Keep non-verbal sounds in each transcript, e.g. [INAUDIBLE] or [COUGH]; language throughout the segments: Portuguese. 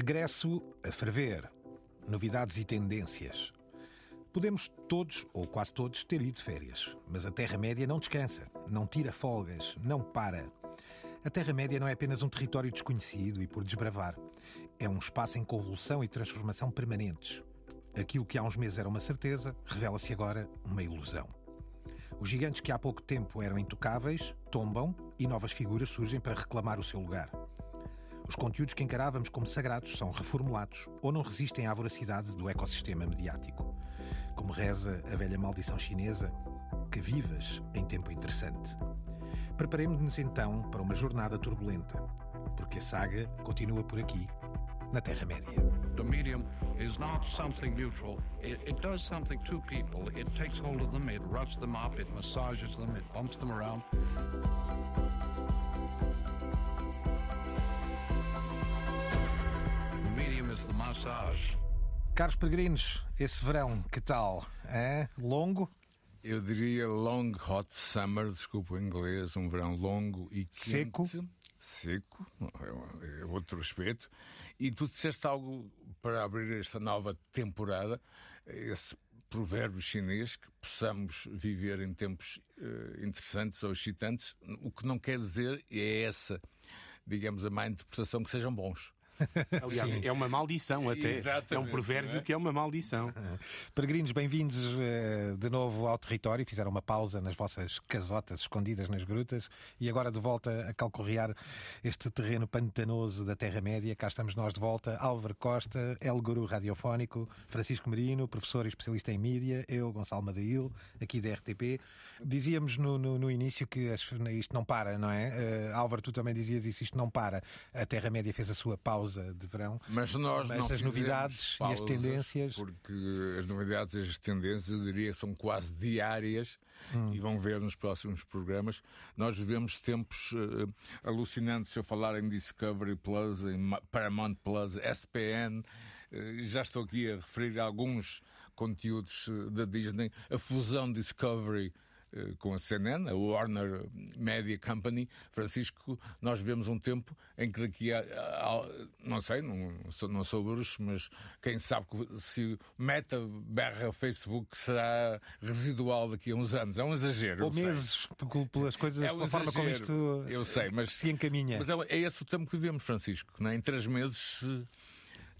Regresso a ferver. Novidades e tendências. Podemos todos, ou quase todos, ter ido de férias, mas a Terra-média não descansa, não tira folgas, não para. A Terra-média não é apenas um território desconhecido e por desbravar. É um espaço em convulsão e transformação permanentes. Aquilo que há uns meses era uma certeza, revela-se agora uma ilusão. Os gigantes que há pouco tempo eram intocáveis tombam e novas figuras surgem para reclamar o seu lugar. Os conteúdos que encarávamos como sagrados são reformulados ou não resistem à voracidade do ecossistema mediático. Como reza a velha maldição chinesa, que vivas em tempo interessante. Preparemos-nos então para uma jornada turbulenta, porque a saga continua por aqui, na Terra-média. The medium is not something neutral. It, it does something to people. It takes hold of them, it roughs them up, it massages them, it bumps them around. Massage. Caros peregrinos, esse verão, que tal? É? Longo? Eu diria long hot summer, desculpa o inglês, um verão longo e quente. Seco. Seco, é outro aspecto. E tu disseste algo para abrir esta nova temporada, esse provérbio chinês, que possamos viver em tempos uh, interessantes ou excitantes, o que não quer dizer é essa, digamos, a má interpretação que sejam bons. [LAUGHS] Aliás, Sim. é uma maldição até. Exatamente, é um provérbio é? que é uma maldição. [LAUGHS] Peregrinos, bem-vindos uh, de novo ao território. Fizeram uma pausa nas vossas casotas escondidas nas grutas e agora de volta a calcorrear este terreno pantanoso da Terra-média. Cá estamos nós de volta. Álvaro Costa, El Guru Radiofónico, Francisco Marino, professor e especialista em mídia, eu, Gonçalo Madail, aqui da RTP. Dizíamos no, no, no início que isto não para, não é? Uh, Álvaro, tu também dizias isso, isto não para. A Terra-média fez a sua pausa pausa de verão. Mas nós mas não as novidades e as tendências. Porque as novidades e as tendências, eu diria, são quase diárias hum. e vão ver nos próximos programas. Nós vivemos tempos uh, alucinantes. Se eu falar em Discovery Plus, em Paramount Plus, SPN, uh, já estou aqui a referir alguns conteúdos uh, da Disney. A fusão Discovery eh, com a CNN, a Warner Media Company, Francisco, nós vemos um tempo em que daqui a, a não sei, não sou, não sou bruxo, mas quem sabe se Meta berra Facebook será residual daqui a uns anos. É um exagero. Ou meses, pelas coisas, é um pela forma como isto eu sei, mas, se encaminha. Mas é, é esse o tempo que vivemos, Francisco. Né? Em três meses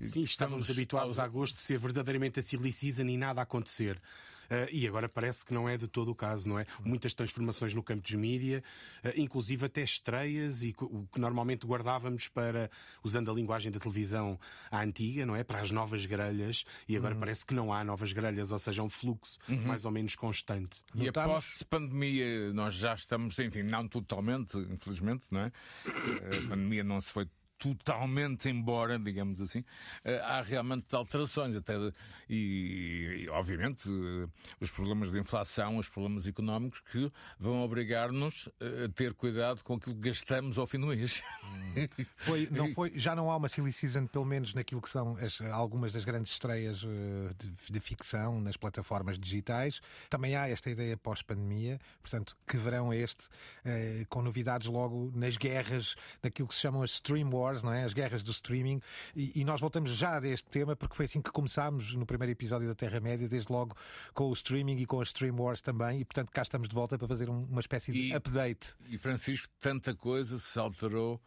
Sim, estávamos habituados aos... a agosto de ser verdadeiramente a silly season e nada a acontecer. Uh, e agora parece que não é de todo o caso, não é? Muitas transformações no campo dos mídia, uh, inclusive até estreias e o que normalmente guardávamos para, usando a linguagem da televisão à antiga, não é? Para as novas grelhas, e agora uhum. parece que não há novas grelhas, ou seja, um fluxo uhum. mais ou menos constante. E Notamos... após pandemia, nós já estamos, enfim, não totalmente, infelizmente, não é? A pandemia não se foi totalmente embora, digamos assim, eh, há realmente alterações até e, e, obviamente os problemas de inflação, os problemas económicos que vão obrigar-nos eh, a ter cuidado com aquilo que gastamos ao fim do mês. [LAUGHS] Foi, não foi, já não há uma silly season, pelo menos naquilo que são as, algumas das grandes estreias eh, de, de, ficção nas plataformas digitais. Também há esta ideia pós-pandemia, portanto, que verão este com novidades logo nas guerras daquilo que se chamam as stream wars Wars, não é? As guerras do streaming. E, e nós voltamos já deste tema, porque foi assim que começámos no primeiro episódio da Terra-média, desde logo com o streaming e com as Stream Wars também. E portanto cá estamos de volta para fazer um, uma espécie de e, update. E Francisco, tanta coisa se alterou.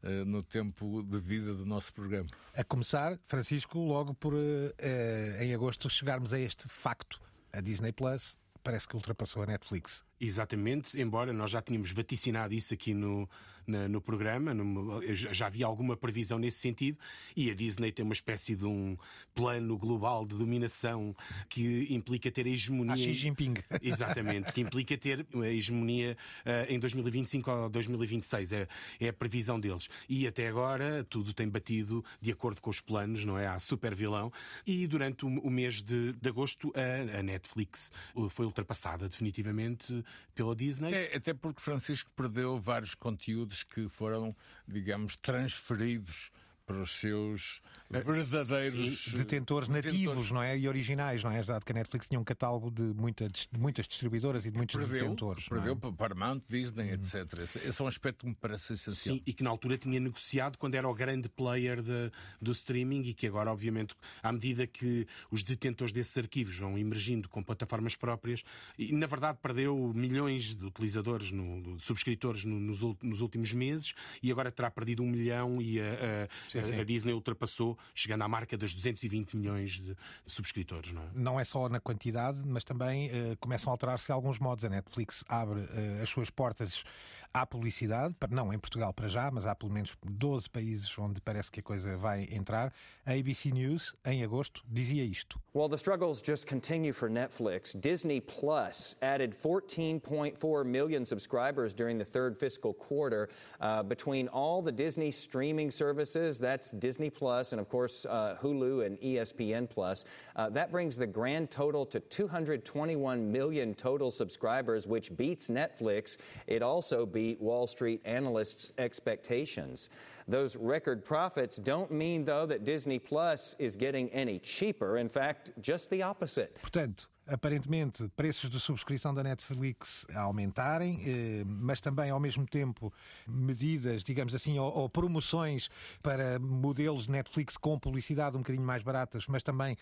Uh, no tempo de vida do nosso programa. A começar, Francisco, logo por uh, uh, em agosto chegarmos a este facto. A Disney Plus parece que ultrapassou a Netflix. Exatamente, embora nós já tínhamos vaticinado isso aqui no, na, no programa, no, já havia alguma previsão nesse sentido, e a Disney tem uma espécie de um plano global de dominação que implica ter a hegemonia. A Xi Jinping. [LAUGHS] Exatamente, que implica ter a hegemonia uh, em 2025 ou 2026. É, é a previsão deles. E até agora tudo tem batido de acordo com os planos, não é? Há super vilão. E durante o, o mês de, de agosto, a, a Netflix uh, foi ultrapassada definitivamente pela Disney. É, até porque Francisco perdeu vários conteúdos que foram, digamos, transferidos para os seus verdadeiros Sim, detentores nativos, não é? E originais, não é? Já que a Netflix tinha um catálogo de, muita, de muitas distribuidoras e de muitos perdeu, detentores. Perdeu é? para Paramount, Disney, etc. Esse, esse, é um aspecto que me parece essencial. Sim, e que na altura tinha negociado quando era o grande player de, do streaming e que agora, obviamente, à medida que os detentores desses arquivos vão emergindo com plataformas próprias, e na verdade perdeu milhões de utilizadores, no, de subscritores no, nos, nos, últimos meses e agora terá perdido um milhão e a, a, sim. a Disney ultrapassou, chegando à marca das 220 milhões de, de subscritores. Não é? não é só na quantidade, mas também uh, começam a alterar-se alguns modos. A Netflix abre uh, as suas portas à publicidade, não em Portugal para já, mas há pelo menos 12 países onde parece que a coisa vai entrar. A ABC News, em agosto, dizia isto. While the struggles just continue for Netflix, Disney Plus added 14.4 million subscribers during the third fiscal quarter uh, between all the Disney streaming services, that's Disney Plus and of course uh, Hulu and ESPN Plus. Uh, that brings the grand total to 221 million total subscribers, which beats Netflix. It also beats beat Wall Street analysts' expectations. Those record profits don't mean, though, that Disney Plus is getting any cheaper. In fact, just the opposite. Portanto, aparentemente, preços de subscrição da Netflix a aumentarem, eh, mas também, ao mesmo tempo, medidas, digamos assim, ou, ou, promoções para modelos de Netflix com publicidade um bocadinho mais baratas, mas também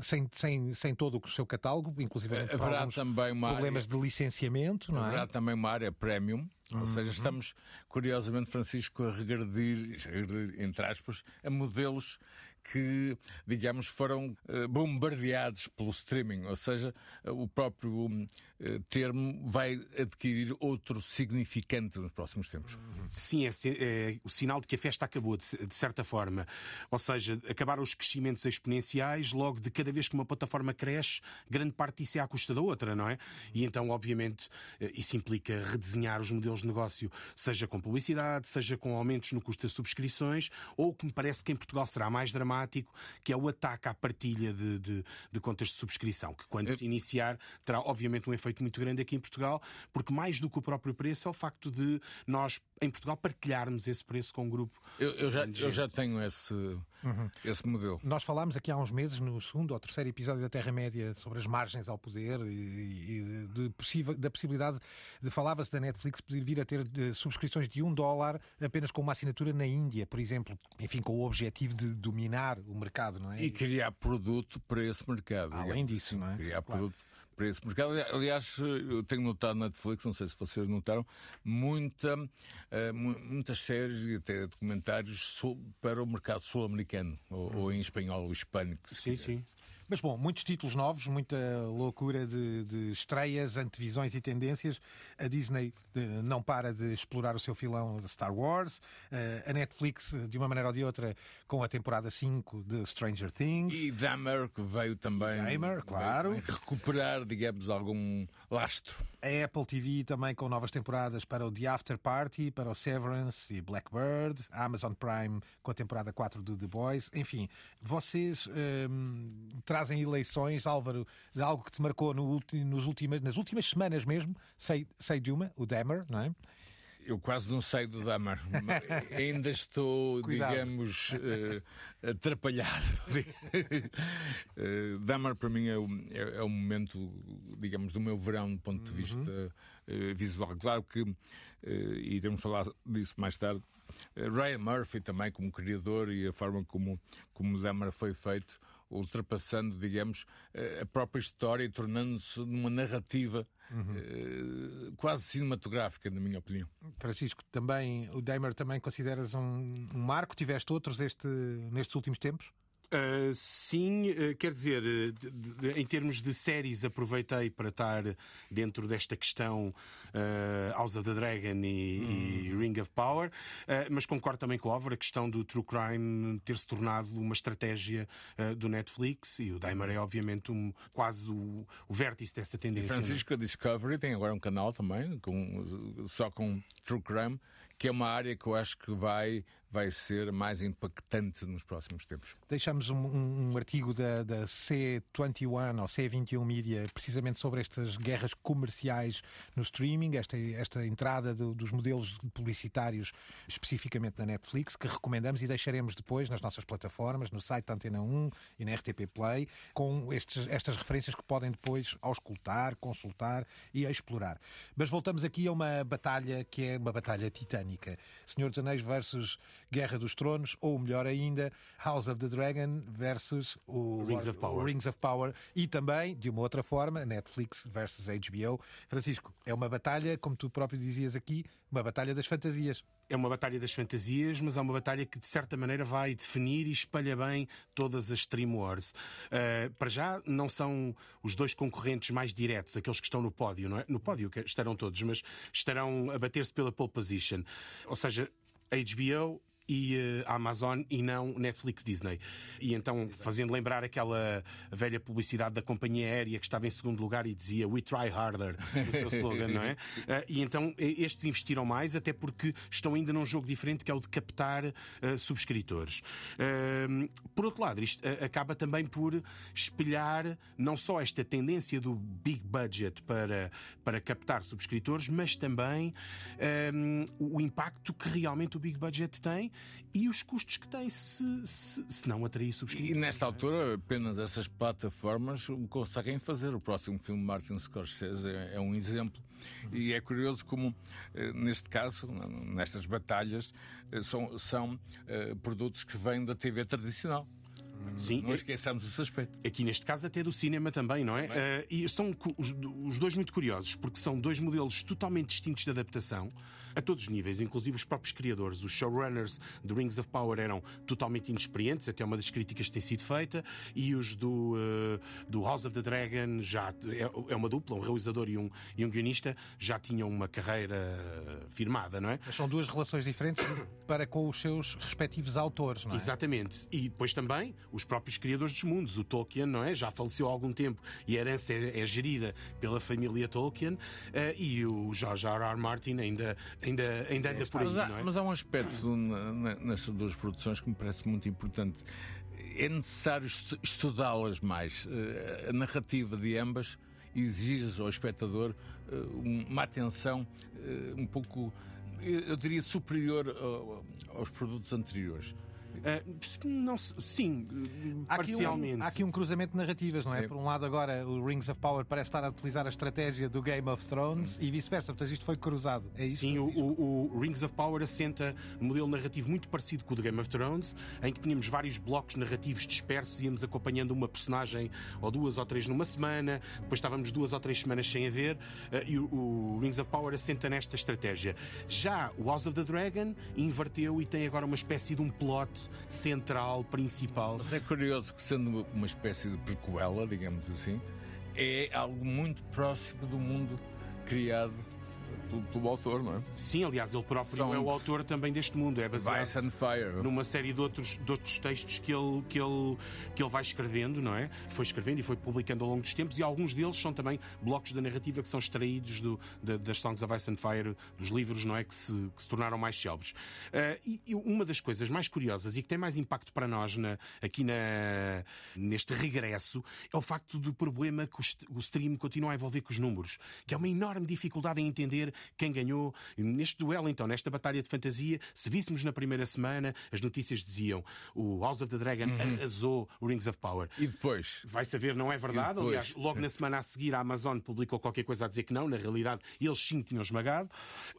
sem, sem, sem todo o seu catálogo, inclusive haverá também uma problemas área, de licenciamento. Não haverá é? também uma área premium, uhum. ou seja, estamos curiosamente, Francisco, a regredir, entre aspas, a modelos que, digamos, foram uh, bombardeados pelo streaming, ou seja, o próprio uh, termo vai adquirir outro significante nos próximos tempos. Sim, é, é, o sinal de que a festa acabou, de, de, certa forma. Ou seja, acabaram os crescimentos exponenciais, logo de cada vez que uma plataforma cresce, grande parte disso é à custa da outra, não é? E então, obviamente, isso implica redesenhar os modelos de negócio, seja com publicidade, seja com aumentos no custo das subscrições, ou que me parece que em Portugal será mais dramático dramático, que é o ataque à partilha de, de, de contas de subscrição, que quando se iniciar terá obviamente um efeito muito grande aqui em Portugal, porque mais do que o próprio preço é o facto de nós, em Portugal, partilharmos esse preço com um grupo. Eu, eu já, eu já tenho esse, uhum. esse modelo. Nós falámos aqui há uns meses, no segundo ou terceiro episódio da Terra-média, sobre as margens ao poder e, e de possível, da possibilidade de falava-se da Netflix poder vir a ter de, subscrições de um dólar apenas com uma assinatura na Índia, por exemplo, enfim, com o objetivo de dominar o mercado, não é? E criar produto para esse mercado. Além disso, não é? Criar claro. produto para esse mercado. Aliás, eu tenho notado na Netflix, não sei se vocês notaram, muita, uh, muitas séries e até documentários para o mercado sul-americano, ou, ou, em espanhol, ou hispânico. Sim, sim. Mas bom, muitos títulos novos, muita loucura de, de estreias, antevisões e tendências. A Disney de, não para de explorar o seu filão de Star Wars. Uh, a Netflix, de uma maneira ou de outra, com a temporada 5 de Stranger Things. E Dahmer, que veio também Dahmer, claro. recuperar, digamos, algum lastro. A Apple TV também com novas temporadas para o The After Party, para o Severance e Blackbird. A Amazon Prime com a temporada 4 de The Boys. Enfim, vocês um, trazem eleições, Álvaro, de algo que te marcou no nos últimas, nas últimas semanas mesmo. Sei, sei de uma, o Dahmer, não é? Eu quase não sei do Dahmer. [LAUGHS] Ainda estou, digamos, uh, atrapalhado. [LAUGHS] uh, Dahmer para mim é o, é, é o, momento, digamos, do meu verão do ponto de vista uh, visual. Claro que, e temos falar disso mais tarde, Ryan Murphy também como criador e a forma como, como Dahmer foi feito ultrapassando, digamos, eh, a própria história e tornando-se numa narrativa uhum. quase cinematográfica, na minha opinião. Francisco, também o Damer também consideras um, um marco? Tiveste outros este, nestes últimos tempos? Uh, sim, uh, quer dizer, uh, de, de, em termos de séries, aproveitei para estar dentro desta questão House of the Dragon e, hum. e Ring of Power, mas concordo também com o Álvaro, a questão do True Crime ter se tornado uma estratégia do Netflix e o Daimer é, obviamente, um, quase o, o vértice dessa tendência. E Francisco Discovery tem agora um canal também, com, só com True Crime, que é uma área que eu acho que vai vai ser mais impactante nos próximos tempos. Deixamos um, um, artigo da, da, C21 ou C21 Media precisamente sobre estas guerras comerciais no streaming, esta, esta entrada do, dos modelos publicitários especificamente na Netflix, que recomendamos e deixaremos depois nas nossas plataformas, no site da Antena 1 e na RTP Play, com estes, estas referências que podem depois auscultar, consultar e explorar. Mas voltamos aqui a uma batalha que é uma batalha titânica. Senhor dos Anéis versus Guerra dos Tronos, ou melhor ainda, House of the Dragon versus o Rings of Power. Rings of Power e também, de uma outra forma, Netflix versus HBO. Francisco, é uma batalha, como tu próprio dizias aqui, uma batalha das fantasias. É uma batalha das fantasias, mas é uma batalha que de certa maneira vai definir e espalha bem todas as Stream Wars. Uh, para já não são os dois concorrentes mais diretos, aqueles que estão no pódio, não é? No pódio estarão todos, mas estarão a bater-se pela pole position. Ou seja, HBO e uh, Amazon e não Netflix Disney. E então, fazendo lembrar aquela velha publicidade da companhia aérea que estava em segundo lugar e dizia We try harder, o seu [LAUGHS] slogan, não é? Uh, e então estes investiram mais, até porque estão ainda num jogo diferente que é o de captar uh, subscritores. por outro lado, isto acaba também por espelhar não só esta tendência do big budget para, para captar subscritores, mas também o impacto que realmente o big budget tem e os custos que tem se, se, se não atrair subscritores. E nesta altura, apenas essas plataformas conseguem fazer. O próximo filme Martin Scorsese é, é um exemplo. E é curioso como, eh, neste caso, nestas batalhas, eh, são, são uh, produtos que vêm da TV tradicional. Sim, não esqueçamos esse aspecto. Aqui neste caso até do cinema também, não é? Uh, e são os, os, dois muito curiosos, porque são dois modelos totalmente distintos de adaptação a todos os níveis, inclusive os próprios criadores. Os showrunners do Rings of Power eram totalmente inexperientes, até uma das críticas que tem sido feita, e os do, uh, do House of the Dragon já é, é, uma dupla, um realizador e um, e um guionista, já tinham uma carreira firmada, não é? Mas são duas relações diferentes [COUGHS] para com os seus respectivos autores, não é? Exatamente. E depois também os próprios criadores dos mundos. O Tolkien, não é? Já faleceu há algum tempo e a herança é, é gerida pela família Tolkien, uh, e o George R. R. Martin ainda ainda, ainda anda por aí. Mas há, não é? mas há um aspecto nestas duas produções que me parece muito importante. É necessário estudá-las mais. Eh, a narrativa de ambas exige ao espectador eh, uma atenção eh, um pouco, eu diria, superior aos produtos anteriores. Uh, não, sim, há parcialmente. Aqui um, há aqui um cruzamento de narrativas, não é? é? Por um lado, agora o Rings of Power parece estar a utilizar a estratégia do Game of Thrones e vice-versa. Portanto, isto foi cruzado. É isso? Sim, o, o, o, Rings of Power assenta um modelo narrativo muito parecido com o do Game of Thrones, em que tínhamos vários blocos narrativos dispersos, íamos acompanhando uma personagem ou duas ou três numa semana, depois estávamos duas ou três semanas sem a ver, uh, e o, o Rings of Power assenta nesta estratégia. Já o House of the Dragon inverteu e tem agora uma espécie de um plot central, principal. Mas é curioso que, sendo uma espécie de prequela, digamos assim, é algo muito próximo do mundo criado pelo, pelo, autor, não é? Sim, aliás, ele próprio é o autor também deste mundo. É baseado Vice and Fire. numa série de outros, de outros textos que ele, que, ele, que ele vai escrevendo, não é? Foi escrevendo e foi publicando ao longo dos tempos, e alguns deles são também blocos da narrativa que são extraídos do, da, das Songs of Ice and Fire, dos livros, não é? Que se, que se tornaram mais célebres. Uh, e, e, uma das coisas mais curiosas e que tem mais impacto para nós na, aqui na, neste regresso é o facto do problema que o, o stream continua a envolver com os números, que é uma enorme dificuldade em entender quem ganhou. Neste duelo, então, nesta batalha de fantasia, se víssemos na primeira semana, as notícias diziam o House of the Dragon uhum. arrasou o Rings of Power. E depois? Vai saber, não é verdade. Aliás, logo na semana a seguir, a Amazon publicou qualquer coisa a dizer que não. Na realidade, eles sim tinham esmagado.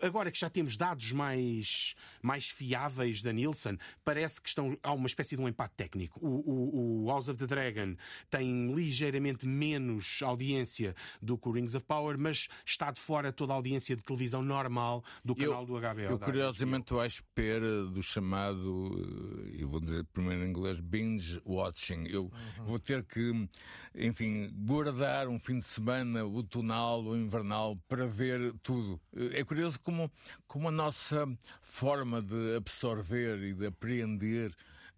Agora que já temos dados mais, mais fiáveis da Nielsen, parece que estão, há uma espécie de um empate técnico. O, o, o House of the Dragon tem ligeiramente menos audiência do que o Rings of Power, mas está de fora toda a audiência de televisão normal do canal eu, do HBO. Eu curiosamente estou à espera do chamado, eu vou dizer primeiro em inglês, binge watching. Eu uhum. vou ter que, enfim, guardar um fim de semana, o tonal, o invernal, para ver tudo. É curioso como, como a nossa forma de absorver e de apreender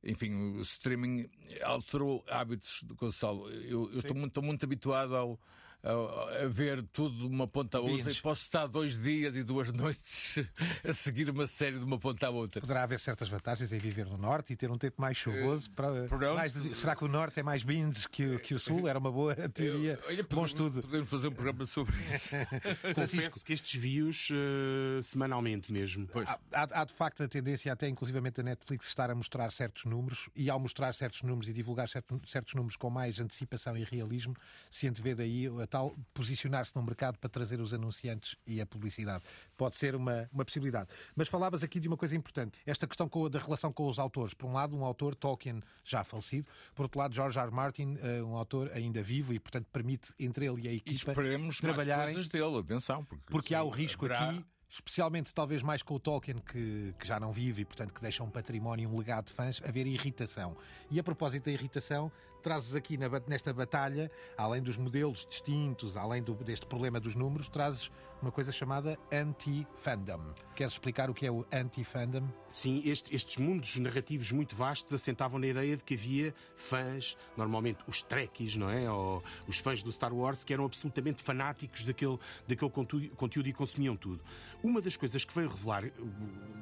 enfim, o streaming alterou hábitos do console. Eu, eu estou, muito, estou muito habituado ao, a, a ver tudo de uma ponta a outra e posso estar dois dias e duas noites [LAUGHS] a seguir uma série de uma ponta a outra. Poderá haver certas vantagens em viver no Norte e ter um tempo mais chuvoso. Para, mais de, será que o Norte é mais bindes que, que o Sul? Era uma boa teoria. Olha, Bom podemos, estudo. Podemos fazer um programa sobre isso. [LAUGHS] Confesso que estes vios uh, semanalmente mesmo. Há, há, há, de facto a tendência, até inclusivamente a Netflix, estar a mostrar certos números e ao mostrar certos números e divulgar certos números com mais antecipação e realismo, se antevê daí a posicionar-se no mercado para trazer os anunciantes e a publicidade. Pode ser uma, uma possibilidade. Mas falavas aqui de uma coisa importante, esta questão com, da relação com os autores. Por um lado, um autor, Tolkien, já falecido. Por outro lado, George R. Martin, eh, um autor ainda vivo e, portanto, permite entre ele e a equipa e trabalharem. Coisas dele, atenção. Porque, porque há o risco haverá... aqui especialmente talvez mais com o Tolkien, que, que, já não vive e, portanto, que deixa um património, um legado de fãs, haver irritação. E a propósito da irritação, trazes aqui na, nesta batalha, além dos modelos distintos, além do, deste problema dos números, trazes uma coisa chamada anti-fandom. Queres explicar o que é o anti-fandom? Sim, este, estes mundos narrativos muito vastos assentavam na ideia de que havia fãs, normalmente os trekkies, não é? Ou os fãs do Star Wars, que eram absolutamente fanáticos daquele, daquele conteúdo, conteúdo e consumiam tudo. Uma das coisas que veio revelar uh,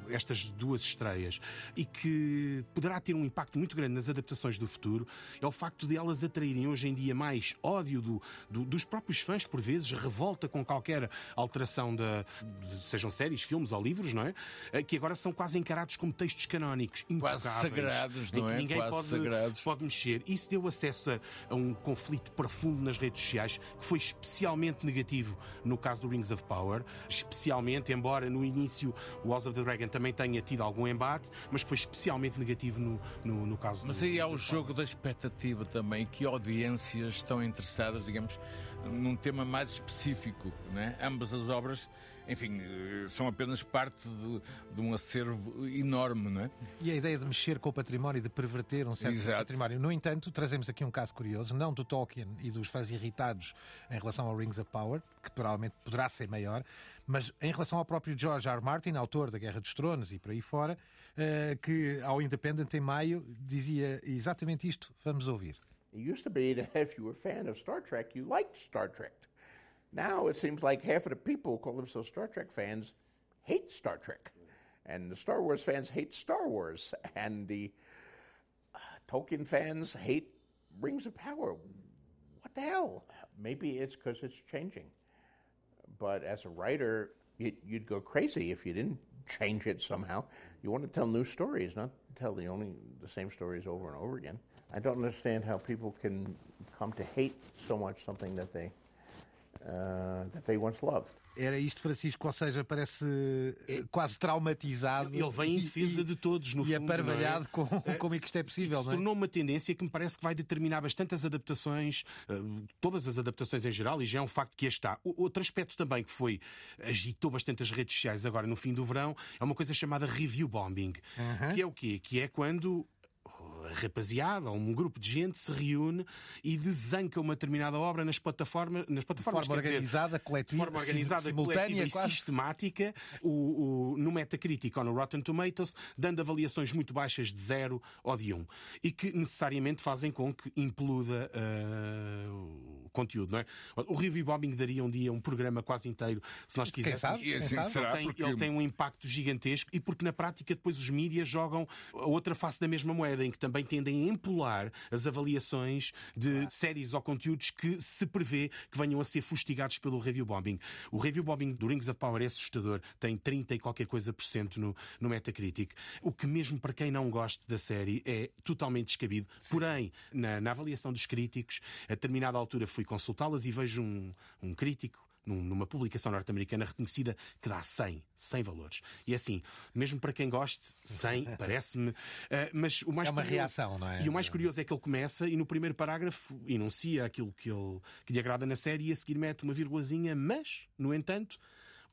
estas duas estreias e que poderá ter um impacto muito grande nas adaptações do futuro é o facto de elas atraírem hoje em dia mais ódio do, do, dos próprios fãs, por vezes, revolta com qualquer alteração da, de, sejam séries, filmes ou livros, não é? Eh, que agora são quase encarados como textos canónicos, quase sagrados, não é? Ninguém quase pode, sagrados. pode mexer. Isso deu acesso a, a, um conflito profundo nas redes sociais que foi especialmente negativo no caso do Rings of Power, especialmente, embora no início o House of the Dragon também tenha tido algum embate, mas que foi especialmente negativo no, no, no caso mas do Mas aí há o jogo da expectativa também, que audiências estão interessadas, digamos, num tema mais específico. Né? Ambas as obras, enfim, eh, são apenas parte de, de, um acervo enorme. Não é? E a ideia de mexer com o património de perverter um certo Exato. património. No entanto, trazemos aqui um caso curioso, não do Tolkien e dos fãs irritados em relação ao Rings of Power, que provavelmente poderá ser maior, mas em relação ao próprio George R. R. Martin, autor da Guerra dos Tronos e por aí fora, que ao Independent em maio dizia exatamente isto. Vamos ouvir. It used to be that if you were a fan of Star Trek, you liked Star Trek. Now it seems like half of the people who call themselves Star Trek fans hate Star Trek. And the Star Wars fans hate Star Wars. And the uh, Tolkien fans hate Rings of Power. What the hell? Maybe it's because it's changing. But as a writer, you'd go crazy if you didn't change it somehow. You want to tell new stories, not tell the only the same stories over and over again. I don't understand how people can come to hate so much something that they uh, that they once loved. Era isto, Francisco, ou seja, parece é, quase traumatizado. Ele vem em defesa e, de todos, no e fundo. E aparvalhado é? com é, como é que isto é possível. Se é? tornou uma tendência que me parece que vai determinar bastante as adaptações, uh, todas as adaptações em geral, e já é um facto que está. Outro aspecto também que foi, agitou bastante as redes sociais agora no fim do verão, é uma coisa chamada review bombing. Que é o quê? Que é quando rapaziada ou um grupo de gente se reúne e desanca uma determinada obra nas plataformas, nas plataformas de forma organizada, dizer, coletiva, de forma organizada, simultânea e quase. sistemática, o, o, no Metacritic ou no Rotten Tomatoes, dando avaliações muito baixas de 0 ou de 1 um, e que necessariamente fazem com que imploda uh, o conteúdo, não é? O review bombing daria um dia um programa quase inteiro, se nós quiséssemos. Quem sabe? Quem sabe? Ele, tem, porque... ele tem um impacto gigantesco e porque na prática depois os mídias jogam a outra face da mesma moeda, em que também tendem a empolar as avaliações de séries ou conteúdos que se prevê que venham a ser fustigados pelo review bombing. O review bombing do Rings of Power é assustador, tem 30 e qualquer coisa por cento no, no Metacritic, o que mesmo para quem não gosta da série é totalmente descabido. Porém, na, na avaliação dos críticos, a determinada altura fui consultá-las e vejo um, um crítico numa publicação norte-americana reconhecida que dá 100, 100 valores. E é assim, mesmo para quem goste, 100 [LAUGHS] parece-me. Uh, mas o mais é uma curioso, reação, não é? E o mais curioso é que ele começa e no primeiro parágrafo enuncia aquilo que, ele, que lhe agrada na série e a seguir mete uma vírgulazinha, mas, no entanto,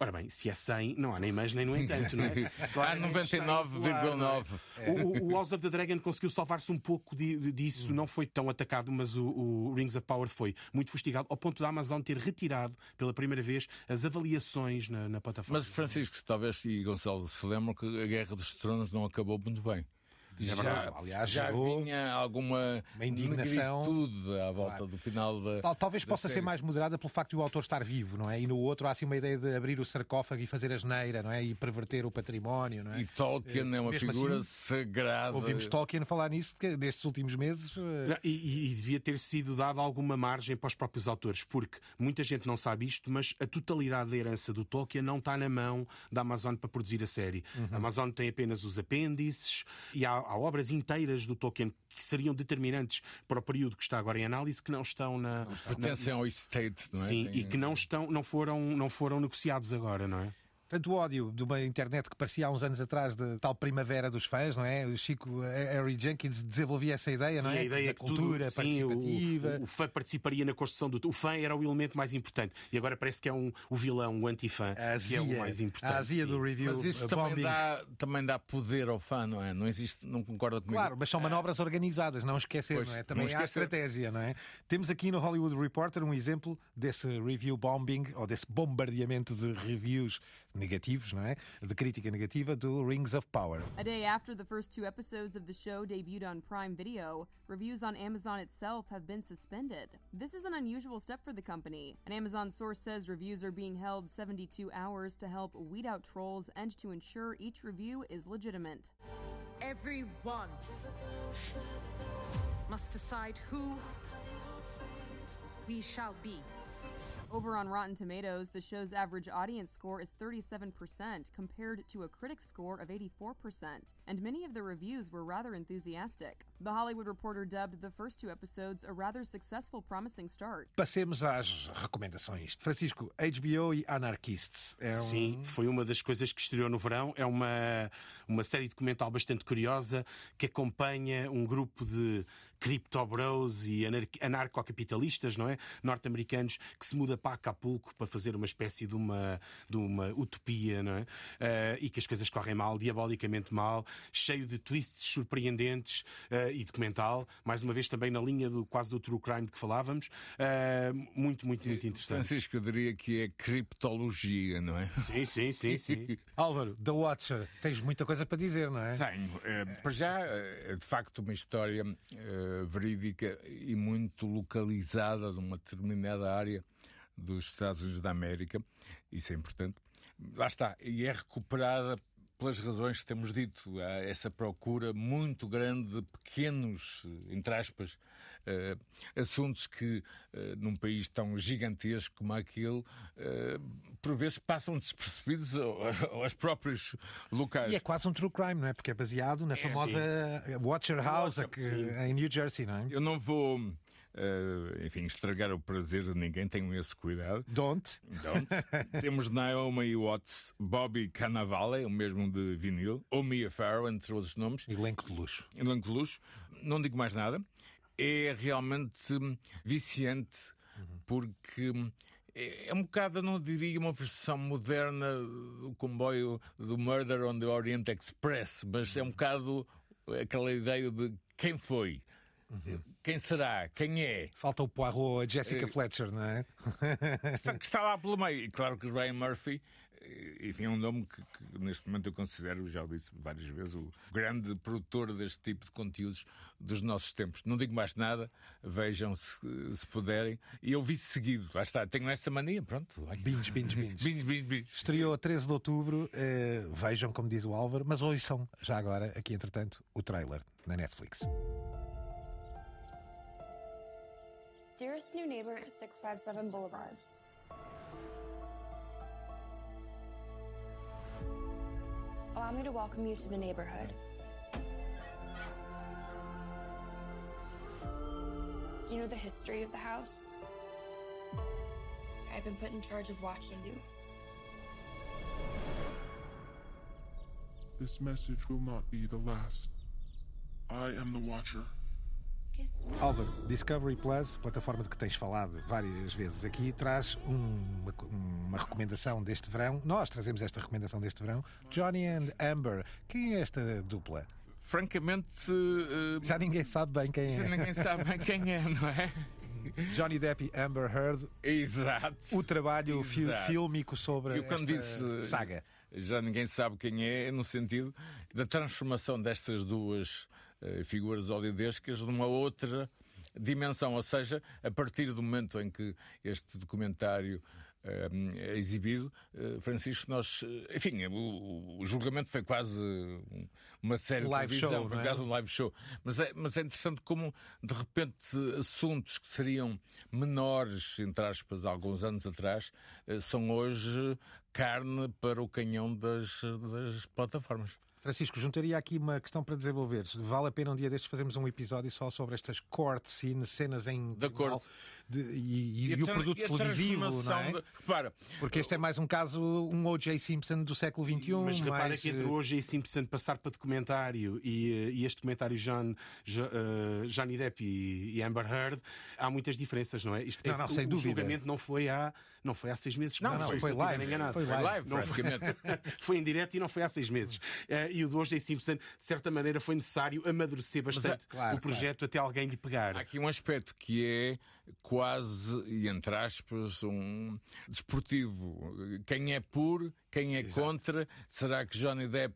Ora bem, se é 100, não há nem mais nem no entanto, não é? [LAUGHS] Claro, há 99,9. É? O, o House of the Dragon conseguiu salvar-se um pouco de, de, disso, hum. não foi tão atacado, mas o, o, Rings of Power foi muito fustigado, ao ponto da Amazon ter retirado pela primeira vez as avaliações na, na plataforma. Mas Francisco, talvez e Gonçalo se lembram que a Guerra dos Tronos não acabou muito bem. Já, aliás, já vinha alguma uma indignação à volta claro. do final da. Talvez da possa série. ser mais moderada pelo facto de o autor estar vivo, não é? E no outro há assim uma ideia de abrir o sarcófago e fazer a geneira, não é? E perverter o património, não é? E Tolkien é, é uma figura assim, sagrada. Ouvimos Tolkien falar nisso porque nestes últimos meses. Não, e, e devia ter sido dada alguma margem para os próprios autores, porque muita gente não sabe isto, mas a totalidade da herança do Tolkien não está na mão da Amazon para produzir a série. Uhum. A Amazon tem apenas os apêndices e há, há, obras inteiras do Tolkien que seriam determinantes para o período que está agora em análise que não estão na. Pertencem ao estate, não é? Sim, tem... e que não, estão, não, foram, não foram negociados agora, não é? Tanto ódio de uma internet que parecia há uns anos atrás de tal primavera dos fãs, não é? O Chico eh, Harry Jenkins desenvolvia essa ideia, sim, não é? A ideia da cultura tudo, participativa. o, o, fã participaria na construção do. O fã era o elemento mais importante. E agora parece que é um, o vilão, o anti-fã, que é o mais importante. A azia do review. Mas isso também dá, também dá poder ao fã, não é? Não existe, não concorda comigo. Claro, mas são manobras é. organizadas, não esquecer, pois, não é? Também há estratégia, não é? Temos aqui no Hollywood Reporter um exemplo desse review bombing, ou desse bombardeamento de reviews negativos, não é? De crítica negativa do Rings of Power. A day after the first two episodes of the show debuted on Prime Video, reviews on Amazon itself have been suspended. This is an unusual step for the company. An Amazon source says reviews are being held 72 hours to help weed out trolls and to ensure each review is legitimate. Everyone must decide who we shall be. Over on Rotten Tomatoes, the show's average audience score is 37% compared to a critic score of 84%, and many of the reviews were rather enthusiastic. The Hollywood Reporter dubbed the first two episodes a rather successful, promising start. Passemos às recomendações. Francisco, HBO e Anarchists. É um... Sim, foi uma das coisas que estreou no verão. É uma, uma série documental bastante curiosa que acompanha um grupo de criptobros e anarcocapitalistas, não é? Norte-americanos que se muda para Acapulco para fazer uma espécie de uma, de uma utopia, não é? Uh, e que as coisas correm mal, diabolicamente mal, cheio de twists surpreendentes uh, e documental, mais uma vez também na linha do quase do true crime de que falávamos. Uh, muito, muito, muito interessante. Francisco, eu diria que é criptologia, não é? Sim, sim, sim, sim. [LAUGHS] Álvaro, The Watcher, tens muita coisa para dizer, não é? Tenho. para já, é de facto uma história verídica e muito localizada numa determinada área dos Estados Unidos da América. Isso é importante. Lá está. E é recuperada pelas razões que temos dito. Há essa procura muito grande de pequenos, entre aspas, uh, assuntos que, uh, num país tão gigantesco como aquele, uh, por vezes passam despercebidos [LAUGHS] aos próprios locais. E é quase um true crime, não é? Porque é baseado na é, famosa sim. Watcher House aqui, em New Jersey, não é? Eu não vou. Uh, enfim, estragar o prazer de ninguém, tenham esse cuidado. Don't. Don't. [LAUGHS] Temos Naomi Watts, Bobby Cannavale, o mesmo de vinil, ou Mia Farrow, entre outros nomes. Elenco de luxo. Elenco de luxo. Não digo mais nada. É realmente viciante, uhum. porque é, é um bocado, não diria, uma versão moderna do comboio do Murder on the Orient Express, mas é um bocado aquela ideia de quem foi. Uhum. Quem será? Quem é? Falta o Poirot, a Jessica uh, Fletcher, não é? que está lá pelo meio. E claro que o Ryan Murphy, eh, enfim, é um nome que, que, neste momento eu considero, já o disse várias vezes, o grande produtor deste tipo de conteúdos dos nossos tempos. Não digo mais nada, vejam se, se puderem. E eu vi seguido, lá está, tenho essa mania, pronto. Binge, binge, binge. [LAUGHS] binge, binge, binge. Estreou a 13 de outubro, eh, vejam, como diz o Álvaro, mas ouçam já agora, aqui entretanto, o trailer na Netflix. Dearest new neighbor at 657 Boulevard. Allow me to welcome you to the neighborhood. Do you know the history of the house? I've been put in charge of watching you. This message will not be the last. I am the Watcher. Álvaro, Discovery Plus, plataforma de que tens falado várias vezes aqui, traz uma, uma, recomendação deste verão. Nós trazemos esta recomendação deste verão. Johnny and Amber. Quem é esta dupla? Francamente. Uh, já ninguém sabe bem quem é. Já ninguém sabe bem quem é, não é? [LAUGHS] Johnny Depp e Amber Heard. Exato. O trabalho Exato. fílmico sobre Eu quando disse saga. já ninguém sabe quem é, no sentido da transformação destas duas figuras holidescas numa outra dimensão, ou seja, a partir do momento em que este documentário eh, é exibido, eh, Francisco, nós, eh, enfim, o, o julgamento foi quase um- uma série Live de televisão, show, foi é? quase um live show. Mas é, mas é interessante como, de repente, assuntos que seriam menores, entre aspas, alguns anos atrás, eh, são hoje carne para o canhão das, das plataformas. Francisco, juntaria aqui uma questão para desenvolver. Vale a pena um dia destes fazermos um episódio só sobre estas court scenes, cenas em tribunal de- e, e- e o produto e a televisivo, não é? de- repara, Porque este é mais um caso, um O.J. Simpson do século XXI. Mas repara mais, que entre eh, o O.J. Simpson passar para documentário e, eh, e este documentário John, Jo- eh, Johnny Depp e, e Amber Heard, há muitas diferenças, não é? Isto, Não, não, o, sem o dúvida. julgamento não foi há, não foi há seis meses. Não, não, foi estiver live, enganado. foi Foi live, Não foi, [LAUGHS] foi em direto e não foi há seis meses. Eh, e o do O.J. Simpson, de certa maneira, foi necessário amadurecer bastante claro, o projeto até alguém lhe pegar. Há aqui um aspecto que é quase, e entre aspas, um desportivo. Quem é por, quem é contra? Será que Johnny Depp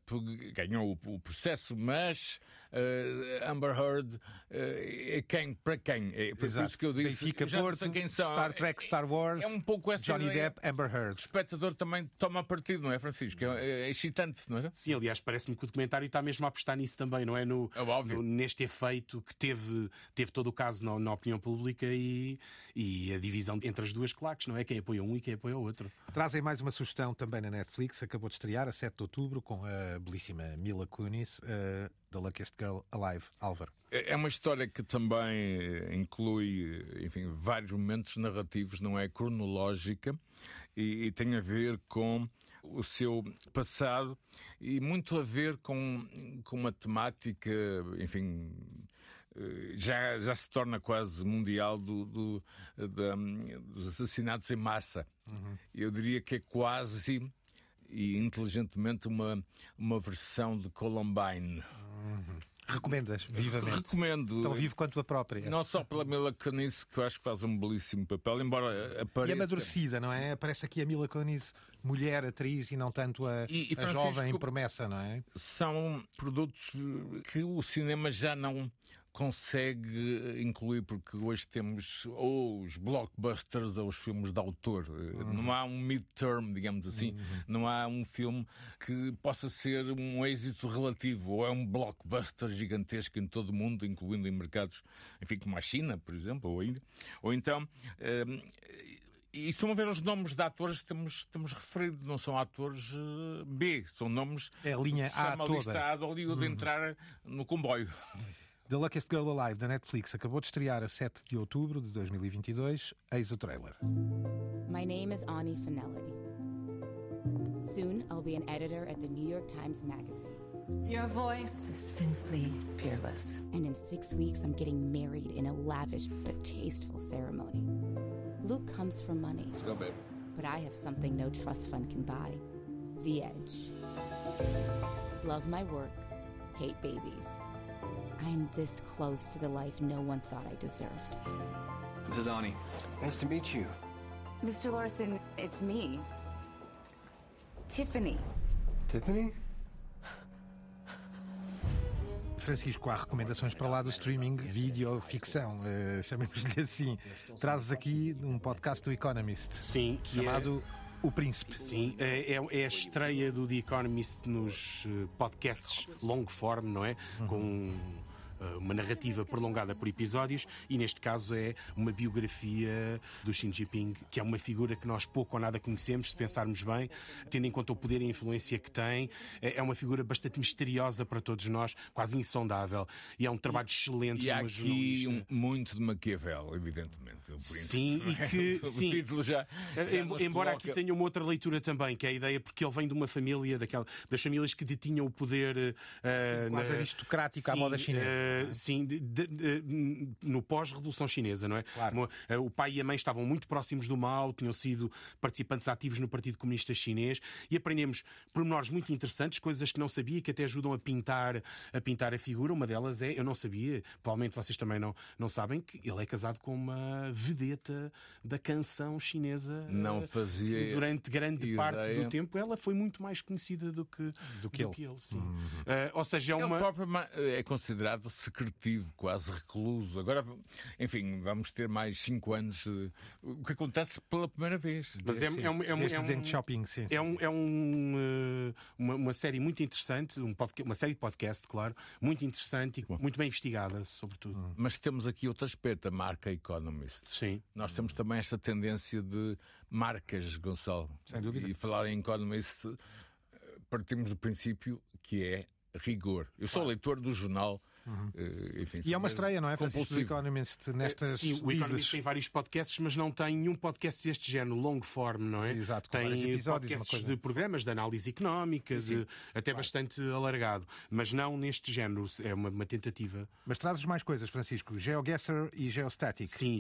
ganhou o, o processo, mas eh, Amber Heard eh, é quem? Para quem? É, por Exato. isso que eu disse. Benfica, já Porto, quem são. Star Trek, Star Wars, É um pouco essa Johnny ideia. Depp, Amber O Heard. espectador também toma partido, não é, Francisco? É, é excitante, não é? Sim, aliás, parece-me que o documentário está mesmo a apostar nisso também, não é? No, É óbvio. no- neste efeito que teve, teve todo o caso na, na opinião pública e, e a divisão entre as duas claques, não é? Quem apoia um e quem apoia o outro. Trazem mais uma sugestão também na Netflix, acabou de estrear a 7 de outubro com a belíssima Mila Kunis, eh, The Luckiest Girl Alive, Álvaro. É é uma história que também eh, inclui, eh, enfim, vários momentos narrativos, não é cronológica, e, e tem a ver com o seu passado e muito a ver com, com uma temática, enfim, já, já se torna quase mundial do, do- da- dos assassinatos em massa. Eu diria que é quase e inteligentemente uma, uma versão de Columbine. Recomendas, vivamente. Recomendo. Tão vivo quanto a própria. Não só pela Mila Kunis, que eu acho que faz um belíssimo papel, embora E apareça... amadurecida, não é? Aparece aqui a Mila Kunis, mulher, atriz, e não tanto a, E- e a jovem promessa, não é? São produtos que o cinema já não consegue incluir, porque hoje temos ou os blockbusters ou os filmes de autor. Não há um mid-term, digamos assim. Não há um filme que possa ser um êxito relativo. Ou é um blockbuster gigantesco em todo o mundo, incluindo em mercados, enfim, como a China, por exemplo, ou ainda. Ou então. hum, e estão a ver os nomes de atores que temos, temos referido, não são atores eh, B, são nomes É a linha A chama a toda. lista A de Hollywood entrar no comboio. The Luckiest Girl Alive, da Netflix, acabou de estrear a 7 de outubro de 2022. Eis o trailer. My name is Ani Finelli. Soon, I'll be an editor at the New York Times Magazine. Your voice is simply fearless. And in six weeks, I'm getting married in a lavish but tasteful ceremony. Luke comes for money. Let's go, babe. But I have something no trust fund can buy the edge. Love my work, hate babies. I'm this close to the life no one thought I deserved. This is Ani. Nice to meet you. Mr. Larson, it's me. Tiffany. Tiffany? Francisco, há recomendações para lá do streaming, vídeo, ficção, eh, chamemos-lhe assim. Trazes aqui um podcast do Economist. Sim, que chamado O Príncipe. Sim, é, é- é a estreia do The Economist nos eh, podcasts long form, não é? Com eh, uma narrativa prolongada por episódios e neste caso é uma biografia do Xi Jinping, que é uma figura que nós pouco ou nada conhecemos, se pensarmos bem, tendo em conta o poder e a influência que tem, é é uma figura bastante misteriosa para todos nós, quase insondável. E é um trabalho excelente E de uma aqui jornalista. um- muito de Maquiavel, evidentemente. Sim, é? e que [LAUGHS] o sim. título já, Eh, já Embora coloca- aqui tenha uma outra leitura também, que é a ideia, porque ele vem de uma família, daquela, das famílias que detinham o poder. eh, Quase na- aristocrático à Sim, moda chinesa. eh, Uh, sim, de, de, de, no pós-revolução chinesa, não é? Claro. O pai e a mãe estavam muito próximos do Mao, tinham sido participantes ativos no Partido Comunista Chinês e aprendemos pormenores muito interessantes, coisas que não sabia, que até ajudam a pintar a, pintar a figura. Uma delas é, eu não sabia, provavelmente vocês também não, não sabem, que ele é casado com uma vedeta da canção chinesa. Não fazia. Durante grande ideia. parte do tempo, ela foi muito mais conhecida do que, do que do ele. Que ele sim. Uhum. Uh, ou seja, é uma. Ele próprio é considerado secretivo, quase recluso. Agora, enfim, vamos ter mais cinco anos. O que acontece pela primeira vez. Mas é, é, um, é, um, é, um, shopping, sim, é, um, é um, uma, uma série muito interessante, um podcast, uma série de podcast, claro, muito interessante e muito bem investigada, sobretudo. Hum. Mas temos aqui outro aspecto, a marca Economist. Sim. Nós temos também esta tendência de marcas, Gonçalo. Sem dúvida. E falar em Economist, partimos do princípio que é rigor. Eu sou leitor do jornal. Uhum. Uh, enfim, e é uma estreia, não é? Francisco do Economist nestas. Sim, o Economist tem vários podcasts, mas não tem nenhum podcast deste género, long form, não é? Exato, tem episódios, podcasts de programas de análise económica, sim, sim. De, até claro. bastante alargado, mas não neste género, é uma, uma, tentativa. Mas trazes mais coisas, Francisco, GeoGuessr e Geostatic. Sim,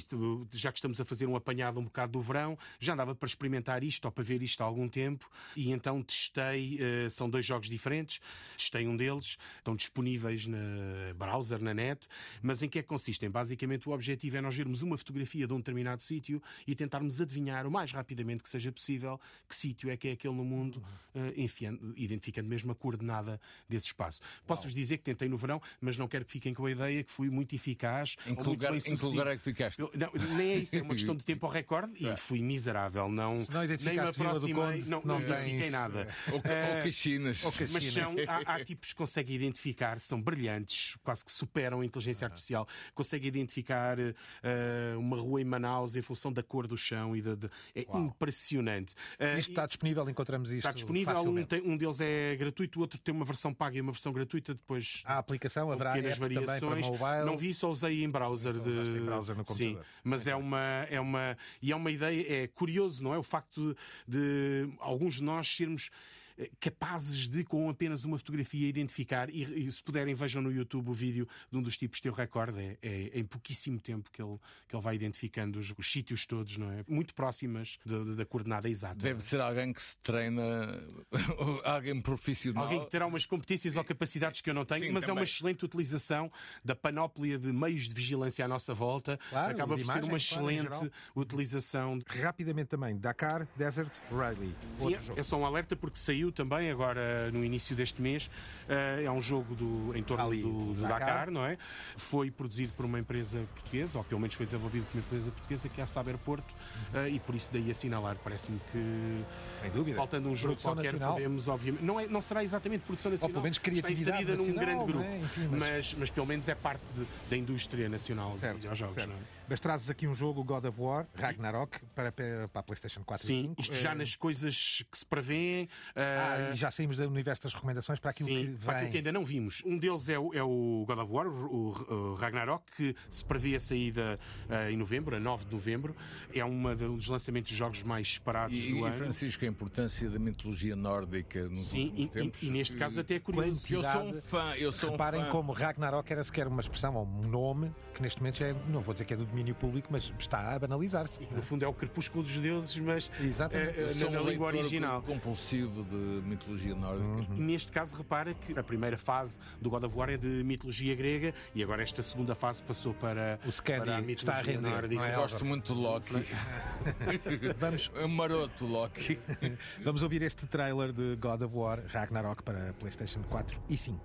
já que estamos a fazer um apanhado um bocado do verão, já andava para experimentar isto ou para ver isto há algum tempo e então testei, uh, são dois jogos diferentes, testei um deles, estão disponíveis na browser, na net, mas em que é que consistem? Basicamente, o objetivo é nós vermos uma fotografia de um determinado sítio e tentarmos adivinhar o mais rapidamente que seja possível que sítio é que é aquele no mundo, uh, enfiando, identificando mesmo a coordenada desse espaço. Posso-vos dizer que tentei no verão, mas não quero que fiquem com a ideia que fui muito eficaz. Em que, lugar, em que lugar é que ficaste? Eu, não, nem é isso, é uma questão de tempo ao [LAUGHS] recorde e é. fui miserável. Não, Se não identificaste nem me aproximei, não, não, não identifiquei nada. Ou, uh, ou Caxinas. Mas são, há, há [LAUGHS] tipos que conseguem identificar, são brilhantes, quase que superam a inteligência artificial, conseguem identificar uh, uma rua em Manaus em função da cor do chão e de, de... é Uau. impressionante. Uh, isto está disponível, encontramos isto. Está disponível, um, tem, um, deles é gratuito, o outro tem uma versão paga e uma versão gratuita. Depois a aplicação haverá pequenas variações. Não vi, só usei em browser. De... Em browser no Sim, mas é uma, é uma e é uma ideia, é curioso, não é? O facto de, de alguns de nós sermos eh, capazes de, com apenas uma fotografia, identificar. E, e, se puderem, vejam no YouTube o vídeo de um dos tipos o recorde. É, é, em pouquíssimo tempo que ele, que ele vai identificando os, os sítios todos, não é? Muito próximas da coordenada exata. Deve ser alguém que se treina, [LAUGHS] alguém profissional. Alguém que terá umas competências ou capacidades que eu não tenho, Sim, mas também. é uma excelente utilização da panóplia de meios de vigilância à nossa volta. Claro, Acaba por imagem, ser uma excelente claro, utilização. Rapidamente também, Dakar Desert Rally. Sim, é, é só um alerta porque saiu saiu também agora no início deste mês. Uh, é um jogo do, em torno Ali, do, do Dakar. Dakar. não é? Foi produzido por uma empresa portuguesa, ou pelo menos foi desenvolvido por uma empresa portuguesa, que é a Saber Porto, uh, e por isso daí assinalar. Parece-me que, Sem dúvida. faltando um jogo produção qualquer, nacional. podemos, obviamente. Não, é, não será exatamente produção nacional, ou pelo menos criatividade está inserida nacional, num grande grupo, é? Enfim, mas... Mas, mas... pelo menos é parte de, da indústria nacional certo, de videojogos. Certo. Não é? Mas trazes aqui um jogo, God of War, Ragnarok, para, para a PlayStation 4 Sim, e 5. isto já uh... nas coisas que se prevêem. Ah, e já saímos do universo das recomendações para aquilo Sim, que vem. para aquilo que ainda não vimos. Um deles é o, é o God of War, o, o, Ragnarok, que se prevê a saída uh, em novembro, a 9 de novembro. É uma, um dos lançamentos de jogos mais esperados e, do e, ano. Francisco, a importância da mitologia nórdica nos Sim, últimos e, tempos. E, e neste caso até é curioso. Eu sou um fã. Eu sou Reparem um fã. como Ragnarok era sequer uma expressão ou um nome que neste momento já é, não vou dizer que é do domínio público, mas está a banalizar-se. No fundo é o crepúsculo dos deuses, mas Exatamente. É, sou na, um na língua original. compulsivo de mitologia nórdica. E neste caso, repara que a primeira fase do God of War é de mitologia grega e agora esta segunda fase passou para, o Scandi para a mitologia está a render. nórdica. É, Eu gosto muito do Loki. [LAUGHS] Vamos, é um maroto Loki. [LAUGHS] Vamos ouvir este trailer de God of War Ragnarok para PlayStation 4 e 5.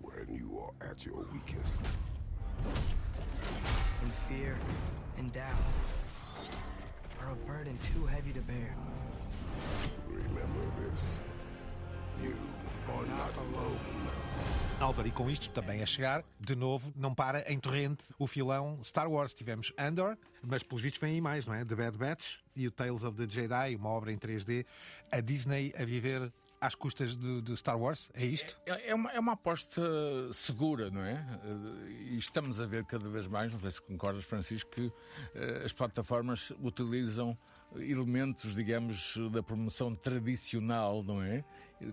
When you are at your weakest, and fear and doubt are a burden too heavy to bear. remember this. You are not alone. Álvaro, e com isto também a chegar, de novo, não para em torrente o filão Star Wars. Tivemos Andor, mas pelos vistos vem aí mais, não é? The Bad Batch e o Tales of the Jedi, uma obra em 3D. A Disney a viver às custas de, Star Wars? É isto? É, é, uma, é uma aposta segura, não é? Uh, e estamos a ver cada vez mais, não sei se concordas, Francisco, que uh, as plataformas utilizam elementos, digamos, da promoção tradicional, não é?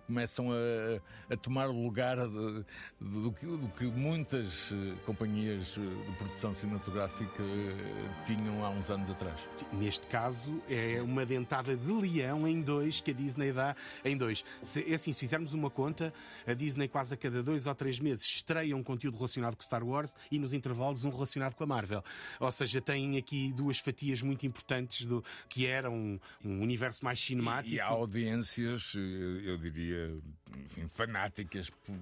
Começam a, a tomar o lugar do, que, do, que, muitas eh, companhias eh, de produção cinematográfica eh, tinham há uns anos atrás. Sim, neste caso, é uma dentada de leão em dois que a Disney dá em dois. Se, é assim, se fizermos uma conta, a Disney quase a cada dois ou três meses estreia um conteúdo relacionado com Star Wars e nos intervalos um relacionado com a Marvel. Ou seja, tem aqui duas fatias muito importantes do que era um, um universo mais cinemático. E, e há audiências, eu diria diria, enfim, fanáticas por,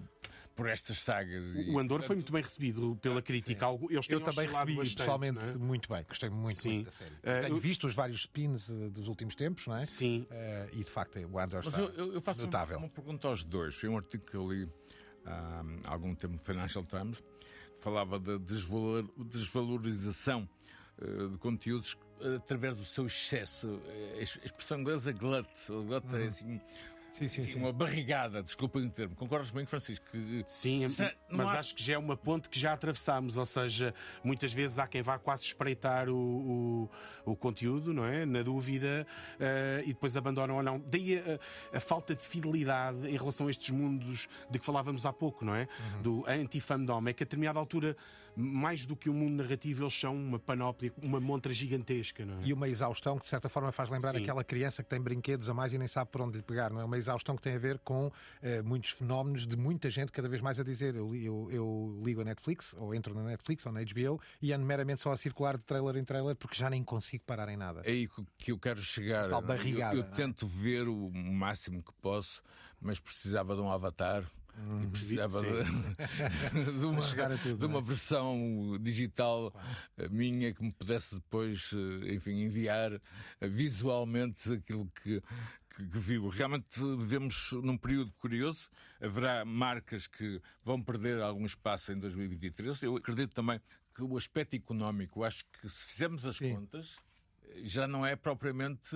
por estas sagas. O Andor foi muito bem recebido pela crítica. Eles Eu também recebi bastante, pessoalmente é? muito bem, gostei muito, Sim. muito da série. Uh, Tenho eu... visto os vários spins uh, dos últimos tempos, não é? Sim. Uh, e de facto o Andor Mas está eu, eu faço notável. Uma, uma pergunta aos dois. Foi um artigo que eu li há algum tempo no Financial Times que falava da desvalor, desvalorização de conteúdos através do seu excesso. A expressão inglesa glut. Glut é uhum. assim Sim, sim, sim. Uma barrigada, desculpa o termo. Concordas bem, Francisco? Que... Sim, é, mas há... acho que já é uma ponte que já atravessámos, ou seja, muitas vezes há quem vá quase espreitar o, o, o conteúdo, não é? Na dúvida, uh, e depois abandonam ou não. Daí a, a, falta de fidelidade em relação a estes mundos de que falávamos há pouco, não é? Uhum. Do anti-fandom. É que a determinada altura mais do que um mundo narrativo, eles são uma panóplia, uma montra gigantesca. Não é? E uma exaustão que, de certa forma, faz lembrar Sim. aquela criança que tem brinquedos a mais e nem sabe por onde lhe pegar. Não é uma exaustão que tem a ver com uh, muitos fenómenos de muita gente cada vez mais a dizer eu, eu, eu, ligo a Netflix, ou entro na Netflix ou na HBO e ando meramente só a circular de trailer em trailer porque já nem consigo parar em nada. É aí que eu quero chegar. Tal barrigada, eu, eu tento ver o máximo que posso, mas precisava de um avatar Hum, e precisava de, [LAUGHS] de, uma, tudo, de uma é? versão digital claro. minha que me pudesse depois, eh, enfim, enviar eh, visualmente aquilo que, que, que viu. Realmente vivemos num período curioso. Haverá marcas que vão perder algum espaço em 2023. Eu acredito também que o aspecto económico, acho que se fizermos as Sim. contas, já não é propriamente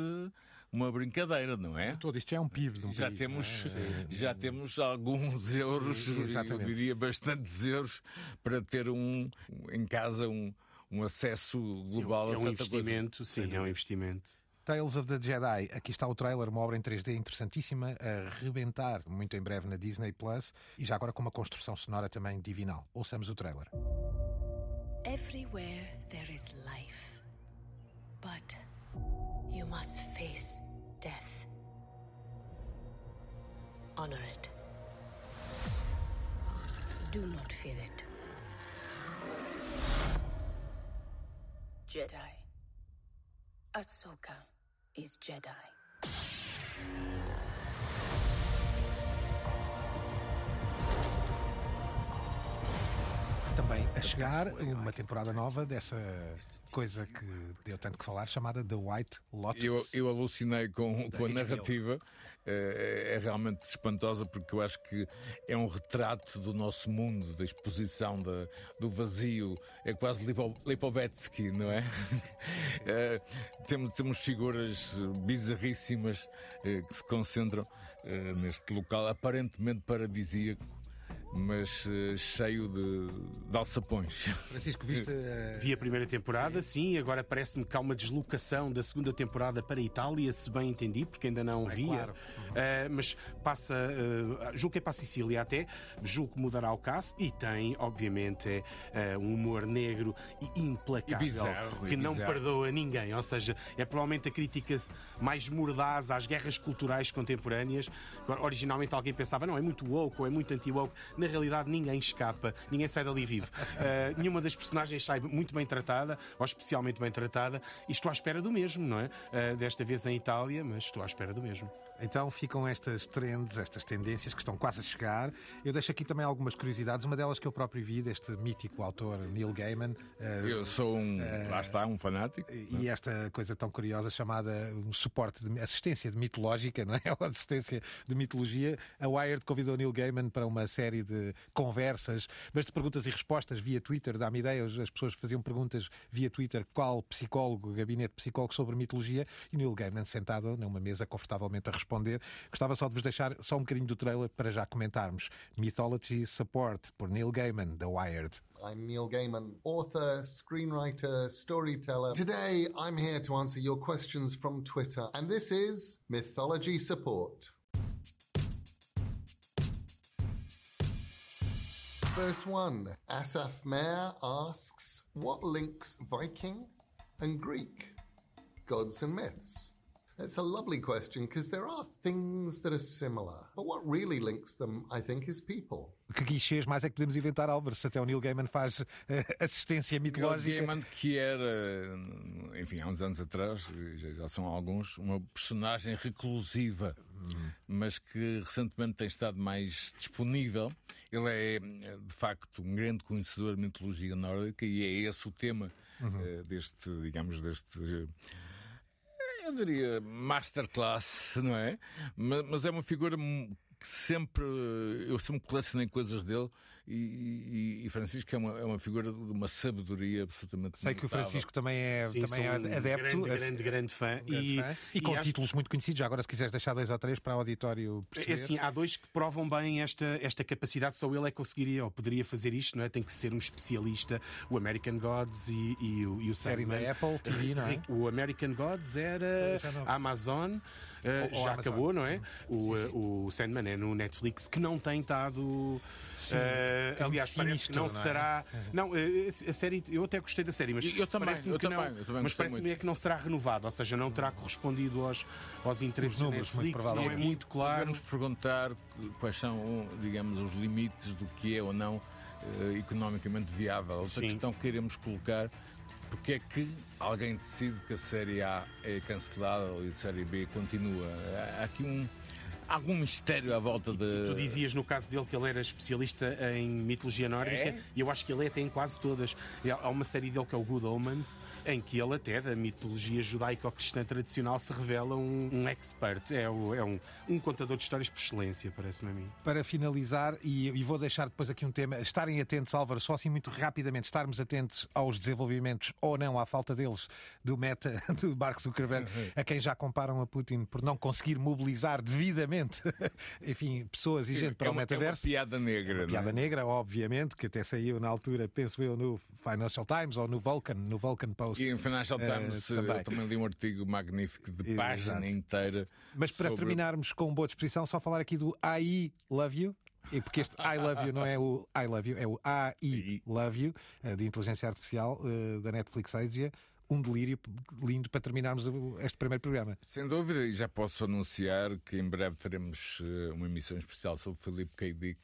uma brincadeira, não é? Todo isto já é um PIB de um já país, temos é? Já temos alguns euros, Exatamente. eu diria bastantes euros, para ter um em casa um, um acesso global sim, é um investimento, coisa. sim, é um investimento. Tales of the Jedi, aqui está o trailer, uma obra em 3D interessantíssima, a rebentar muito em breve na Disney Plus e já agora com uma construção sonora também divinal. Ouçamos o trailer. Everywhere there is life, but you must face death. Honor it. Do not fear it. Jedi. Ahsoka is Jedi. Também a chegar uma temporada nova dessa coisa que deu tanto que falar, chamada The White Lotus. Eu, eu alucinei com, com a narrativa. É, é, realmente espantosa porque eu acho que é um retrato do nosso mundo, da exposição da, do vazio. É quase Lipo, Lipovetsky, não é? é [LAUGHS] temos, temos figuras bizarríssimas é, que se concentram é, neste local aparentemente paradisíaco mas uh, cheio de, de alçapões. [LAUGHS] Francisco, viste. Uh... Vi a primeira temporada, sim, sim agora parece-me que há uma deslocação da segunda temporada para a Itália, se bem entendi, porque ainda não é, via. Claro. Uhum. Uh, mas passa, uh, julgo que é para a Sicília até, julgo que mudará o caso e tem, obviamente, é, um humor negro e implacável, e bizarro, que e não perdoa ninguém. Ou seja, é provavelmente a crítica mais mordaz às guerras culturais contemporâneas. Originalmente alguém pensava, não, é muito woke ou é muito anti-woke na realidade ninguém escapa, ninguém sai dali vivo. Uh, [LAUGHS] nenhuma das personagens sai muito bem tratada, ou especialmente bem tratada, e estou à espera do mesmo, não é? Uh, desta vez em Itália, mas estou à espera do mesmo. Então ficam estas trends, estas tendências que estão quase a chegar. Eu deixo aqui também algumas curiosidades. Uma delas que eu próprio vi, deste mítico autor Neil Gaiman. Uh, eu sou um, uh, lá está, um fanático. E esta coisa tão curiosa chamada um suporte de assistência de mitológica, [LAUGHS] não é? Ou assistência de mitologia. A Wired convidou Neil Gaiman para uma série de conversas, mas de perguntas e respostas via Twitter. Dá-me ideia, as pessoas faziam perguntas via Twitter qual psicólogo, gabinete psicólogo sobre mitologia e Neil Gaiman sentado numa mesa confortavelmente a responder. Gostava só de vos deixar só um bocadinho do trailer para já comentarmos. Mythology Support por Neil Gaiman, The Wired. I'm Neil Gaiman, author, screenwriter, storyteller. Today, I'm here to answer your questions from Twitter, and this is Mythology Support. First one Asaf Mayer asks, What links Viking and Greek gods and myths? It's a lovely question because there are things that are similar. But what really links them, I think, is people. Que guichês mais é que podemos inventar, Álvaro? Se até o Neil Gaiman faz uh, assistência mitológica. Neil Gaiman, que era, enfim, há uns anos atrás, já, já são alguns, uma personagem reclusiva, hum. mas que recentemente tem estado mais disponível. Ele é, de facto, um grande conhecedor de mitologia nórdica e é esse o tema uhum. uh, deste, digamos, deste. Eu diria masterclass, não é? Mas, mas é uma figura que sempre eu sempre colecionei coisas dele e, e, e, Francisco é uma, é uma figura de uma sabedoria absolutamente Sei que o Francisco também é, Sim, também é um adepto. Grande, grande, grande fã. Grande e, fã. e, e, com acho... títulos muito conhecidos. Já agora, se quiseres deixar dois ou três para o auditório perceber. É assim, há dois que provam bem esta, esta capacidade. Só ele é que conseguiria ou poderia fazer isto, não é? Tem que ser um especialista. O American Gods e, e, o, e o Série da Apple TV, não é? [LAUGHS] O American Gods era Amazon. Uh, já acabou, não é? O, sim, sim. o Sandman é no Netflix que não tem estado. Uh, aliás, parece que não, não é? será. Não, a série, eu até gostei da série, mas eu também, parece-me que também, não. também mas parece-me é que não será renovado, ou seja, não terá correspondido aos, aos interesses da Netflix, não é muito claro. Podemos perguntar quais são, digamos, os limites do que é ou não economicamente viável. Outra Sim. questão que queremos colocar porque é que alguém decide que a Série A é cancelada e a Série B continua? Há aqui um, algum mistério à volta de. Tu dizias no caso dele que ele era especialista em mitologia nórdica é? e eu acho que ele é até em quase todas. Há uma série dele que é o Good Omens, em que ele até da mitologia judaico-cristã tradicional se revela um, um expert. É, o, é um, um, contador de histórias por excelência, parece-me a mim. Para finalizar, e, e, vou deixar depois aqui um tema, estarem atentos, Álvaro, só assim muito rapidamente, estarmos atentos aos desenvolvimentos ou não, à falta deles, do meta [LAUGHS] do Mark Zuckerberg, uhum. a quem já comparam a Putin por não conseguir mobilizar devidamente, [LAUGHS] enfim, pessoas e gente para é o metaverso. É uma piada negra, uma Piada é? negra, obviamente, que até saiu na altura, penso eu, no Financial Times ou no Vulcan, no Vulcan Post e em Financial eh, Times uh, também. também li um artigo magnífico de página Exato. inteira. Mas para sobre... terminarmos com boa disposição, só falar aqui do I Love You. E porque este I love you não é o I love you, é o AI [LAUGHS] love you, eh, de inteligência artificial uh, da Netflix Asia um delírio lindo para terminarmos este primeiro programa. Sem dúvida, e já posso anunciar que em breve teremos uma emissão especial sobre Felipe K. Dick,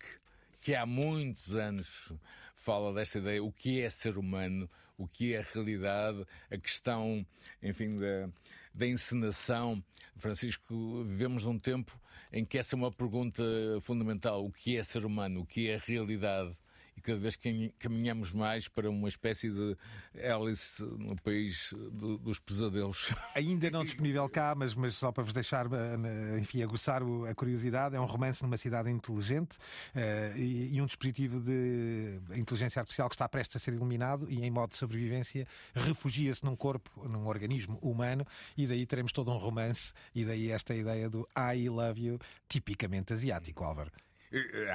que há muitos anos fala desta ideia, o que é ser humano, o que é a realidade, a questão, enfim, da, da encenação. Francisco, vivemos num tempo em que essa é uma pergunta fundamental: o que é ser humano, o que é a realidade? E cada vez caminhamos mais para uma espécie de Alice no país do, dos pesadelos. [LAUGHS] Ainda não disponível cá, mas, mas só para vos deixar, eh, enfim, aguçar a curiosidade, é um romance numa cidade inteligente uh, e, e, um dispositivo de inteligência artificial que está prestes a ser eliminado e em modo de sobrevivência refugia-se num corpo, num organismo humano e daí teremos todo um romance e daí esta ideia do I love you, tipicamente asiático, Álvaro.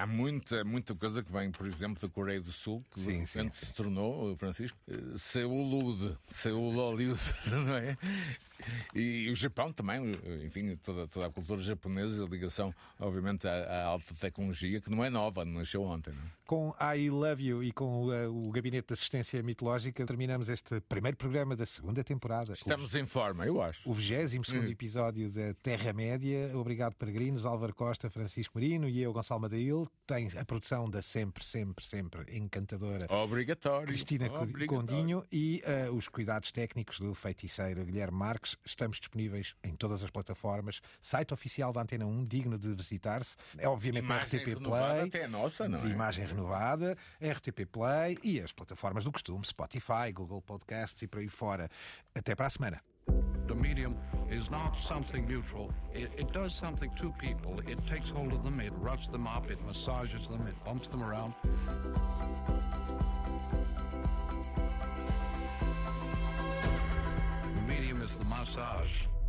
Há muita, muita coisa que vem, por exemplo, da Coreia do Sul, que sim, sim. se tornou, Francisco, eh, Seul-Lude, Seul-Hollywood, [LAUGHS] não é? E, o Japão também, enfim, toda, toda a cultura japonesa, a ligação, obviamente, à, à, alta tecnologia, que não é nova, nasceu ontem. Não é? Com I Love You e com uh, o Gabinete de Assistência Mitológica, terminamos este primeiro programa da segunda temporada. Estamos o, em forma, eu acho. O 22 segundo hum. episódio da Terra-média. Obrigado, peregrinos. Álvaro Costa, Francisco Marino e eu, Gonçalo Madail. Tem a produção da sempre, sempre, sempre encantadora Obrigatório. Cristina Obrigatório. Condinho e uh, os cuidados técnicos do feiticeiro Guilherme Marques estamos disponíveis em todas as plataformas. Site oficial da Antena 1, digno de visitar-se. É obviamente imagem na RTP Play. Até a nossa, não é? Imagem renovada, RTP Play e as plataformas do costume, Spotify, Google Podcasts e por aí fora. Até para a semana. The medium is not something neutral. It, it, does something to people. It takes hold of them, it roughs them up, it massages them, it bumps them around. massage.